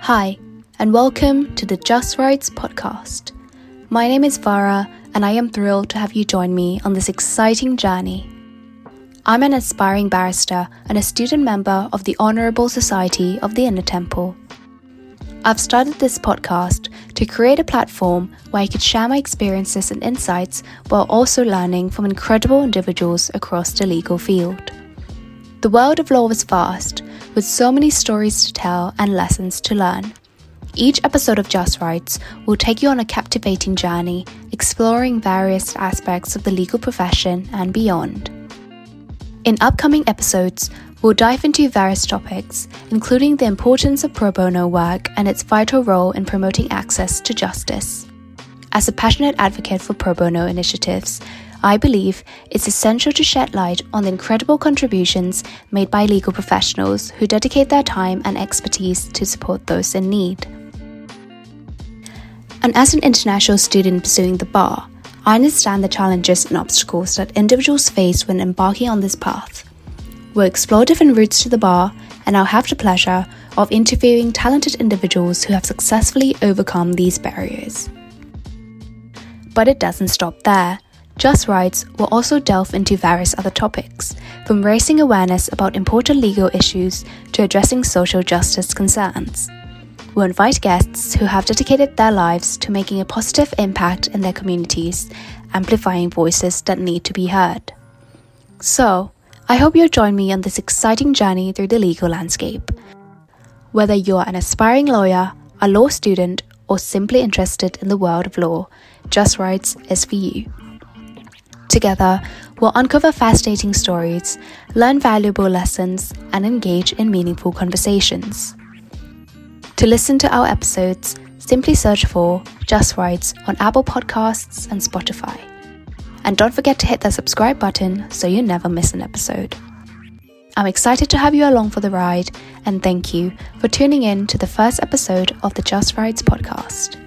Hi, and welcome to the Just Rights podcast. My name is Vara, and I am thrilled to have you join me on this exciting journey. I'm an aspiring barrister and a student member of the Honourable Society of the Inner Temple. I've started this podcast to create a platform where I could share my experiences and insights while also learning from incredible individuals across the legal field. The world of law is vast, with so many stories to tell and lessons to learn. Each episode of Just Rights will take you on a captivating journey, exploring various aspects of the legal profession and beyond. In upcoming episodes, we'll dive into various topics, including the importance of pro bono work and its vital role in promoting access to justice. As a passionate advocate for pro bono initiatives, I believe it's essential to shed light on the incredible contributions made by legal professionals who dedicate their time and expertise to support those in need. And as an international student pursuing the bar, I understand the challenges and obstacles that individuals face when embarking on this path. We'll explore different routes to the bar, and I'll have the pleasure of interviewing talented individuals who have successfully overcome these barriers. But it doesn't stop there. Just Rights will also delve into various other topics, from raising awareness about important legal issues to addressing social justice concerns. We'll invite guests who have dedicated their lives to making a positive impact in their communities, amplifying voices that need to be heard. So, I hope you'll join me on this exciting journey through the legal landscape. Whether you're an aspiring lawyer, a law student, or simply interested in the world of law, Just Rights is for you. Together, we'll uncover fascinating stories, learn valuable lessons, and engage in meaningful conversations. To listen to our episodes, simply search for Just Rights on Apple Podcasts and Spotify. And don't forget to hit the subscribe button so you never miss an episode. I'm excited to have you along for the ride, and thank you for tuning in to the first episode of the Just Rights podcast.